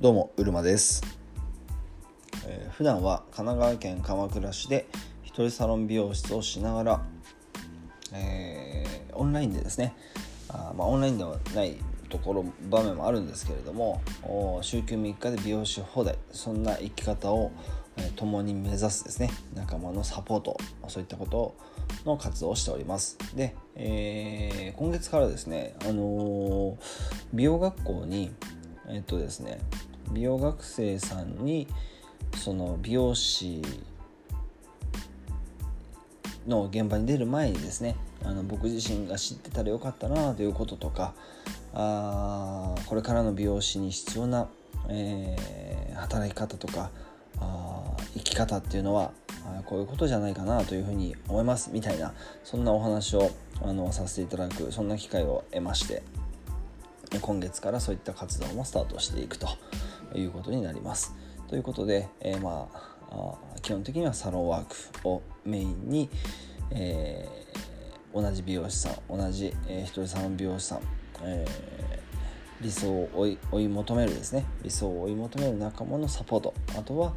どうもうるまです、えー、普段は神奈川県鎌倉市で一人サロン美容室をしながら、えー、オンラインでですね。あ、まあ、オンラインではないところ場面もあるんですけれども週休3日で美容師放題。そんな生き方を、えー、共に目指すですね。仲間のサポートそういったことの活動をしております。で、えー、今月からですね、あのー、美容学校にえっとですね美容学生さんにその美容師の現場に出る前にですねあの僕自身が知ってたらよかったなということとかあこれからの美容師に必要な、えー、働き方とかあ生き方っていうのはこういうことじゃないかなというふうに思いますみたいなそんなお話をあのさせていただくそんな機会を得まして。今月からそういった活動もスタートしていくということになります。ということで、えー、まあ基本的にはサロンワークをメインに、えー、同じ美容師さん同じ、えー、一人サロン美容師さん、えー、理想を追い追い求めるですね理想を追い求める仲間のサポートあとは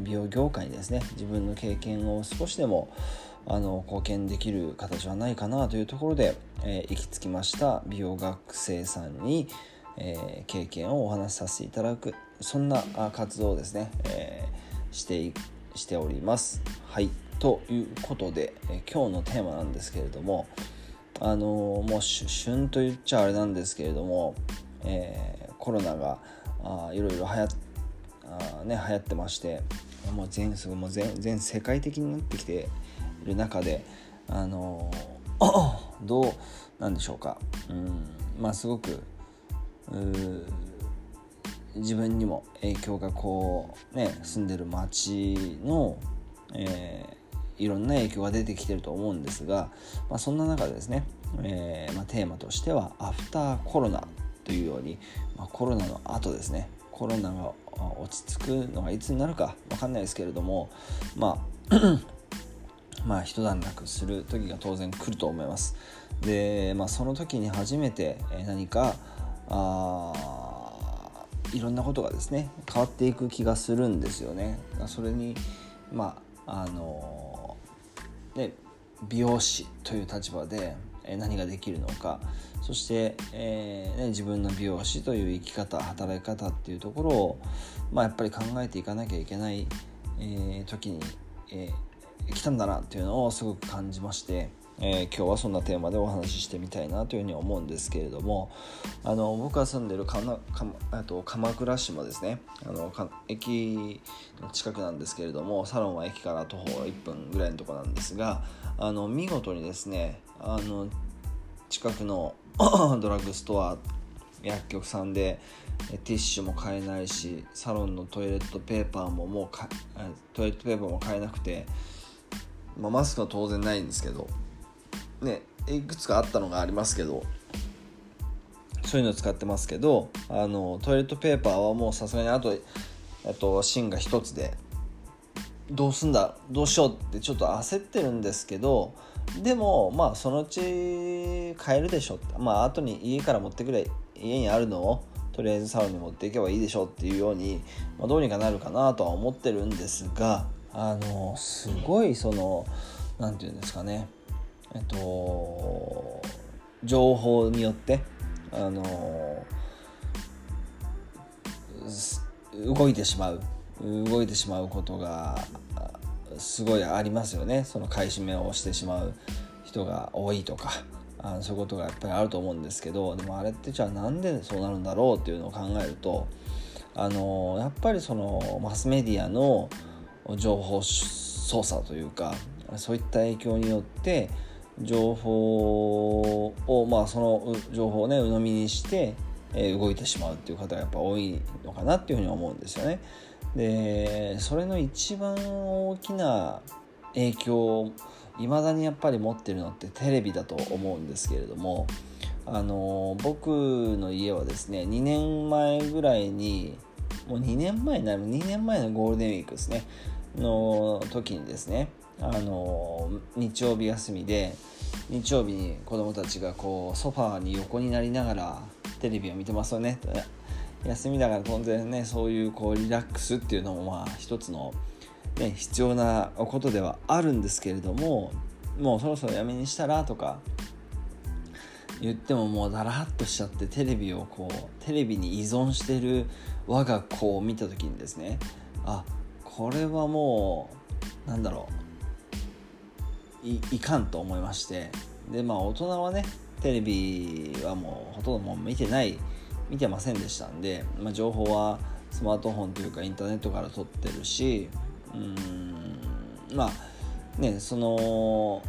美容業界にですね。自分の経験を少しでもあの貢献できる形はないかなというところで、えー、行き着きました。美容学生さんに、えー、経験をお話しさせていただくそんな活動をですね、えー、してしております。はい。ということで、え今日のテーマなんですけれどもあのもう旬と言っちゃあれなんですけれども、えコロナがあいろいろ流行あ、ね、流行ってましてもう全もう全全世界的になってきている中であの どうなんでしょうか、うんまあ、すごく自分にも影響がこうね住んでる町の、えー、いろんな影響が出てきてると思うんですが、まあ、そんな中でですね、えーまあ、テーマとしてはアフターコロナというように、まあ、コロナの後ですねコロナが落ち着くのがいつになるか分かんないですけれどもまあ まあ一段落する時が当然来ると思います。で、まあ、その時に初めて何かあいろんなことがですね変わっていく気がするんですよね。それにまああのね美容師という立場で何ができるのか。そして、えーね、自分の美容師という生き方働き方っていうところを、まあ、やっぱり考えていかなきゃいけない、えー、時に、えー来たんだなっていうのをすごく感じまして、えー、今日はそんなテーマでお話ししてみたいなというふうに思うんですけれどもあの僕が住んでるかなかあと鎌倉市もですねあの駅の近くなんですけれどもサロンは駅から徒歩1分ぐらいのとこなんですがあの見事にですねあの近くの ドラッグストア薬局さんでティッシュも買えないしサロンのトイレットペーパーももうトイレットペーパーも買えなくてまあ、マスクは当然ないんですけどねいくつかあったのがありますけどそういうの使ってますけどあのトイレットペーパーはもうさすがにあとあと芯が1つでどうすんだどうしようってちょっと焦ってるんですけどでもまあそのうち買えるでしょって。まあ後に家から持ってくれ家にあるのをとりあえずサロンに持っていけばいいでしょっていうように、まあ、どうにかなるかなとは思ってるんですがあのすごいその何て言うんですかね。えっと情報によってあの動いてしまう動いてしまうことがすごいありますよね。その買い占めをしてしまう人が多いとか。あのそういうことがやっぱりあると思うんですけど。でもあれってじゃあなんでそうなるんだろうっていうのを考えるとあのやっぱりそのマスメディアの情報操作というかそういった影響によって情報をまあその情報をね鵜呑みにして動いてしまうっていう方がやっぱ多いのかなっていうふうに思うんですよね。でそれの一番大きな影響をいまだにやっぱり持ってるのってテレビだと思うんですけれどもあの僕の家はですね2年前ぐらいにもう2年前になる2年前のゴールデンウィークですねの時にですねあの日曜日休みで日曜日に子供たちがこうソファーに横になりながらテレビを見てますよね。休みだから当然ねそういうこうリラックスっていうのもまあ一つの、ね、必要なことではあるんですけれどももうそろそろやめにしたらとか言ってももうだらっとしちゃってテレビをこうテレビに依存してる我が子を見た時にですねあこれはもうなんだろういいかんと思いましてでまあ大人はねテレビはもうほとんどもう見てない見てませんでしたんで、まあ、情報はスマートフォンというかインターネットから取ってるしうんまあねその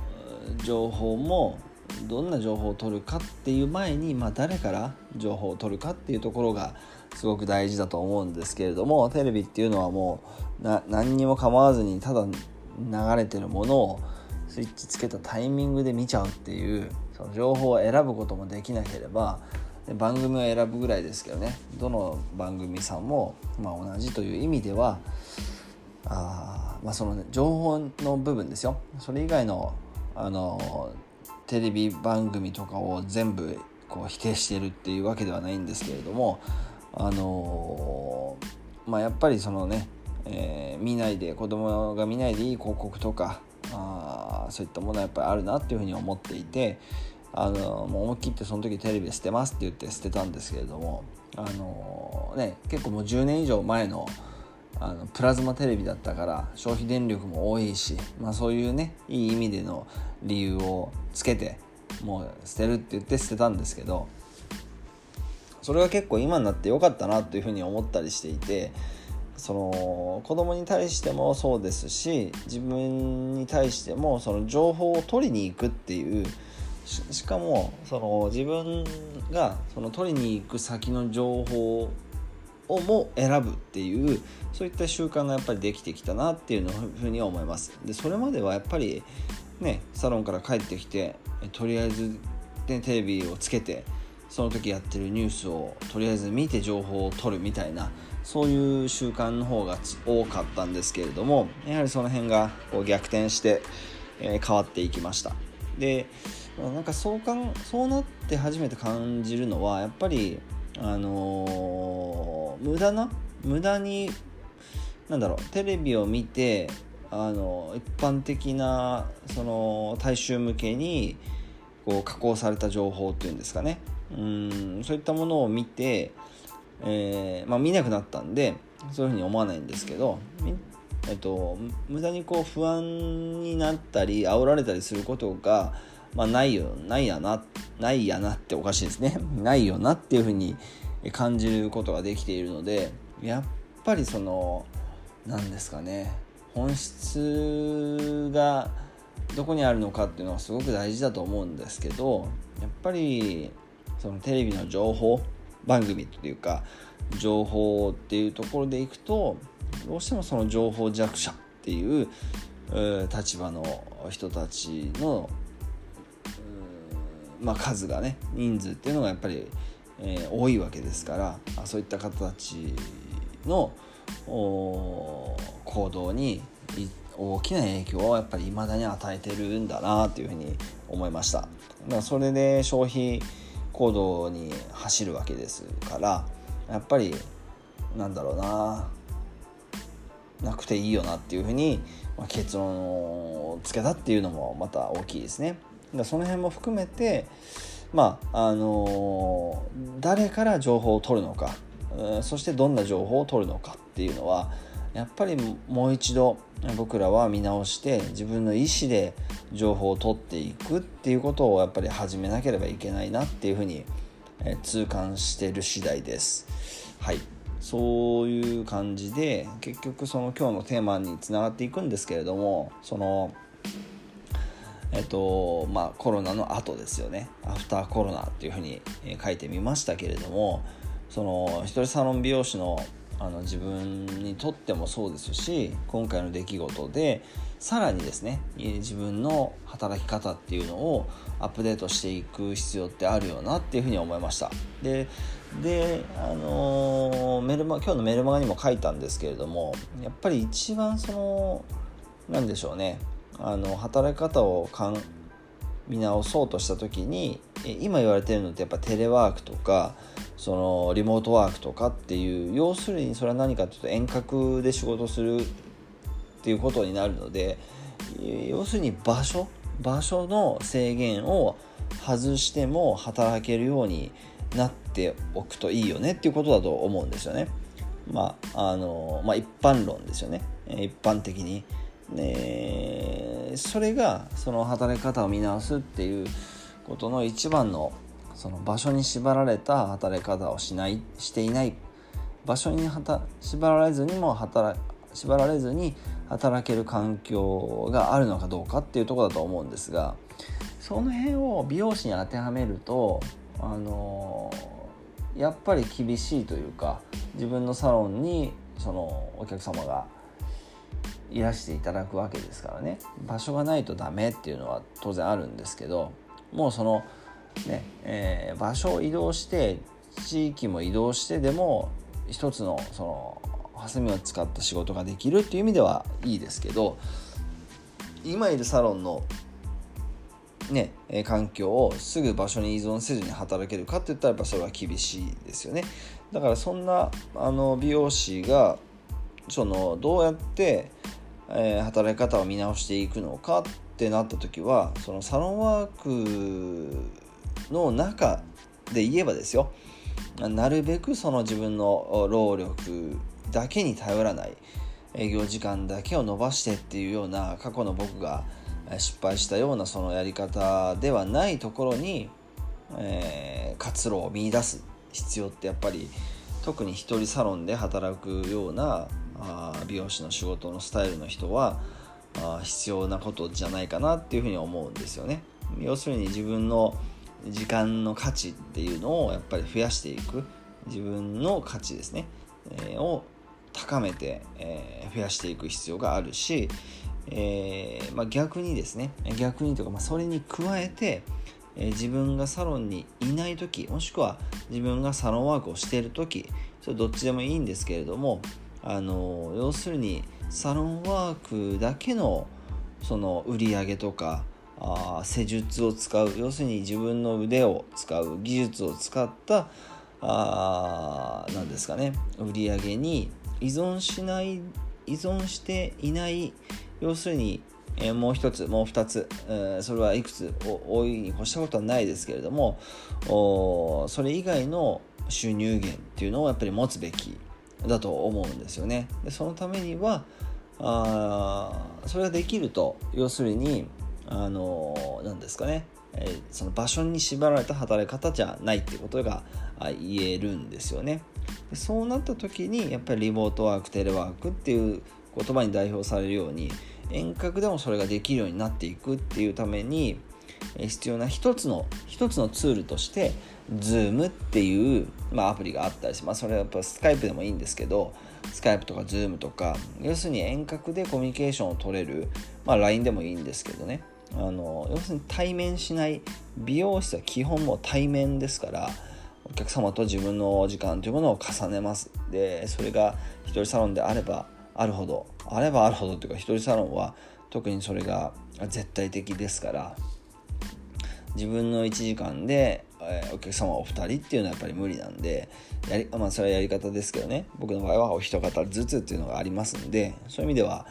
情報もどんな情報を取るかっていう前に、まあ、誰から情報を取るかっていうところがすごく大事だと思うんですけれどもテレビっていうのはもう何にも構わずにただ流れてるものをスイッチつけたタイミングで見ちゃうっていうその情報を選ぶこともできなければ番組を選ぶぐらいですけどね。どの番組さんも、まあ、同じという意味ではあ、まあ、その、ね、情報の部分ですよ。それ以外のあのテレビ番組とかを全部こう否定してるっていうわけではないんですけれどもあのまあやっぱりそのね、えー、見ないで子供が見ないでいい広告とかあそういったものはやっぱりあるなっていうふうに思っていてあのもう思い切ってその時テレビ捨てますって言って捨てたんですけれどもあのね結構もう10年以上前のあのプラズマテレビだったから消費電力も多いし、まあ、そういうねいい意味での理由をつけてもう捨てるって言って捨てたんですけどそれが結構今になってよかったなというふうに思ったりしていてその子供に対してもそうですし自分に対してもその情報を取りに行くっていうしかもその自分がその取りに行く先の情報をも選ぶっていうそういった習慣がやっぱりできてきたなっていうふうには思います。でそれまではやっぱりねサロンから帰ってきてとりあえず、ね、テレビをつけてその時やってるニュースをとりあえず見て情報を取るみたいなそういう習慣の方が多かったんですけれどもやはりその辺がこう逆転して、えー、変わっていきました。でなんかそうかんそうなって初めて感じるのはやっぱりあのー、無駄な無駄になんだろうテレビを見てあの一般的なその大衆向けにこう加工された情報っていうんですかね。うんそういったものを見て、えー、まあ、見なくなったんでそういうふうに思わないんですけど、えっと、無駄にこう不安になったり煽られたりすることがまあ、ないよないやなないやなっておかしいですね。ないよなっていうふうに感じることができているのでやっぱりその何ですかね本質がどこにあるのかっていうのはすごく大事だと思うんですけどやっぱりそのテレビの情報番組っていうか情報っていうところでいくとどうしてもその情報弱者っていう立場の人たちのまあ、数がね人数っていうのがやっぱり、えー、多いわけですからそういった方たちの行動に大きな影響をやっぱり未だに与えてるんだなというふうに思いましただからそれで消費行動に走るわけですからやっぱりなんだろうななくていいよなっていうふうに、ま、結論をつけたっていうのもまた大きいですね。だその辺も含めてまああのー、誰から情報を取るのかそしてどんな情報を取るのかっていうのはやっぱりもう一度僕らは見直して自分の意思で情報を取っていくっていうことをやっぱり始めなければいけないなっていうふうに痛感してる次第です。はいそういう感じで結局その今日のテーマにつながっていくんですけれどもそのえっとまあ、コロナの後ですよね。アフターコロナっていうふうに書いてみましたけれどもその一人サロン美容師のあの自分にとってもそうですし今回の出来事でさらにですね自分の働き方っていうのをアップデートしていく必要ってあるよなっていうふうに思いました。でであのメルマ今日のメルマガにも書いたんですけれどもやっぱり一番その何でしょうね。あの働き方をかん見直そうとした時に今言われてるのってやっぱテレワークとかそのリモートワークとかっていう要するにそれは何かというと遠隔で仕事するっていうことになるので要するに場所場所の制限を外しても働けるようになっておくといいよねっていうことだと思うんですよね。まああのまあ、一般論ですよね一般的に。ね、それがその働き方を見直すっていうことの一番のその場所に縛られた働き方をしないしていない場所に縛られずにも働縛られずに働ける環境があるのかどうかっていうとこだと思うんですがその辺を美容師に当てはめるとあのやっぱり厳しいというか自分のサロンにそのお客様がいらしていただくわけですからね。場所がないとダメっていうのは当然あるんですけどもうそのね、えー、場所を移動して地域も移動してでも一つのそのハサミを使った仕事ができるっていう意味ではいいですけど今いるサロンのね、環境をすぐ場所に依存せずに働けるかって言ったらやっぱそれは厳しいですよね。だからそんなあの美容師がそのどうやって、えー、働き方を見直していくのかってなった時はそのサロンワークの中で言えばですよなるべくその自分の労力だけに頼らない営業時間だけを伸ばしてっていうような過去の僕が失敗したようなそのやり方ではないところに、えー、活路を見いだす必要ってやっぱり特に一人サロンで働くようなあ美容師の仕事のスタイルの人はあ必要なことじゃないかなっていうふうに思うんですよね。要するに自分の時間の価値っていうのをやっぱり増やしていく。自分の価値ですね、えー、を高めて、えー、増やしていく必要があるし、えー、まあ、逆にですね。逆にというか、まあ、それに加えて、え自分がサロンにいない時もしくは自分がサロンワークをしている時それどっちでもいいんですけれどもあの要するにサロンワークだけのその売り上げとかあ施術を使う要するに自分の腕を使う技術を使ったあ何ですかね売り上げに依存しない依存していない要するに、えー、もう一つもう二つ、えー、それはいくつ多いに越したことはないですけれどもおそれ以外の収入源っていうのをやっぱり持つべきだと思うんですよね。でそのためにはあそれができると要するにあの何ですかね、えー、その場所に縛られた働き方じゃないってことが言えるんですよね。でそうなった時にやっぱりリモートワークテレワークっていう言葉に代表されるように遠隔でもそれができるようになっていくっていうために必要な一つの一つのツールとして Zoom っていう、まあ、アプリがあったりしますそれはやっぱスカイプでもいいんですけどスカイプとか Zoom とか要するに遠隔でコミュニケーションを取れる、まあ、LINE でもいいんですけどね。あの要するに対面しない美容室は基本も対面ですからお客様と自分の時間というものを重ねます。でそれが一人サロンであればあるほどあればあるほどというか一人サロンは特にそれが絶対的ですから自分の1時間で、えー、お客様お二人っていうのはやっぱり無理なんでやりまあそれはやり方ですけどね。僕の場合はお一方ずつっていうのがありますんでそういう意味では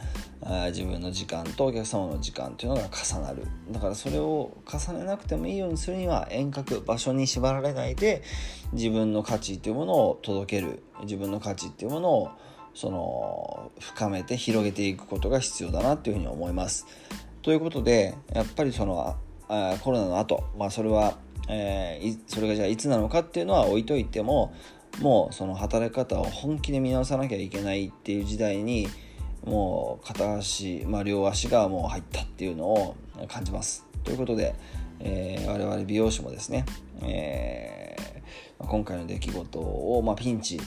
自分の時間とお客様の時間っていうのが重なる。だからそれを重ねなくてもいいようにするには遠隔場所に縛られないで自分の価値っていうものを届ける。自分の価値っていうものをその深めて広げていくことが必要だなっていうふうに思います。ということでやっぱりそのあコロナの後、まあそれは、えー、それがじゃあいつなのかっていうのは置いといてももうその働き方を本気で見直さなきゃいけないっていう時代にもう片足、まあ、両足がもう入ったっていうのを感じます。ということで、えー、我々美容師もですね、えー、今回の出来事を、まあ、ピンチ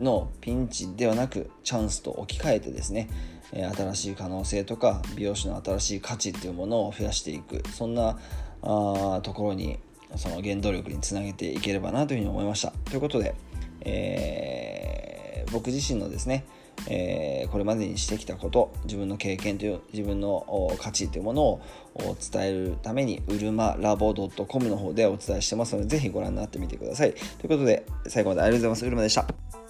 のピンチではなくチャンスと置き換えてですね新しい可能性とか美容師の新しい価値っていうものを増やしていく。そんなあところにその原動力につなげていければなというふうに思いました。ということで、えー、僕自身のですねえー、これまでにしてきたこと自分の経験という自分の価値というものを伝えるためにうるまラボ .com の方でお伝えしてますのでぜひご覧になってみてください。ということで最後までありがとうございます。うるまでした。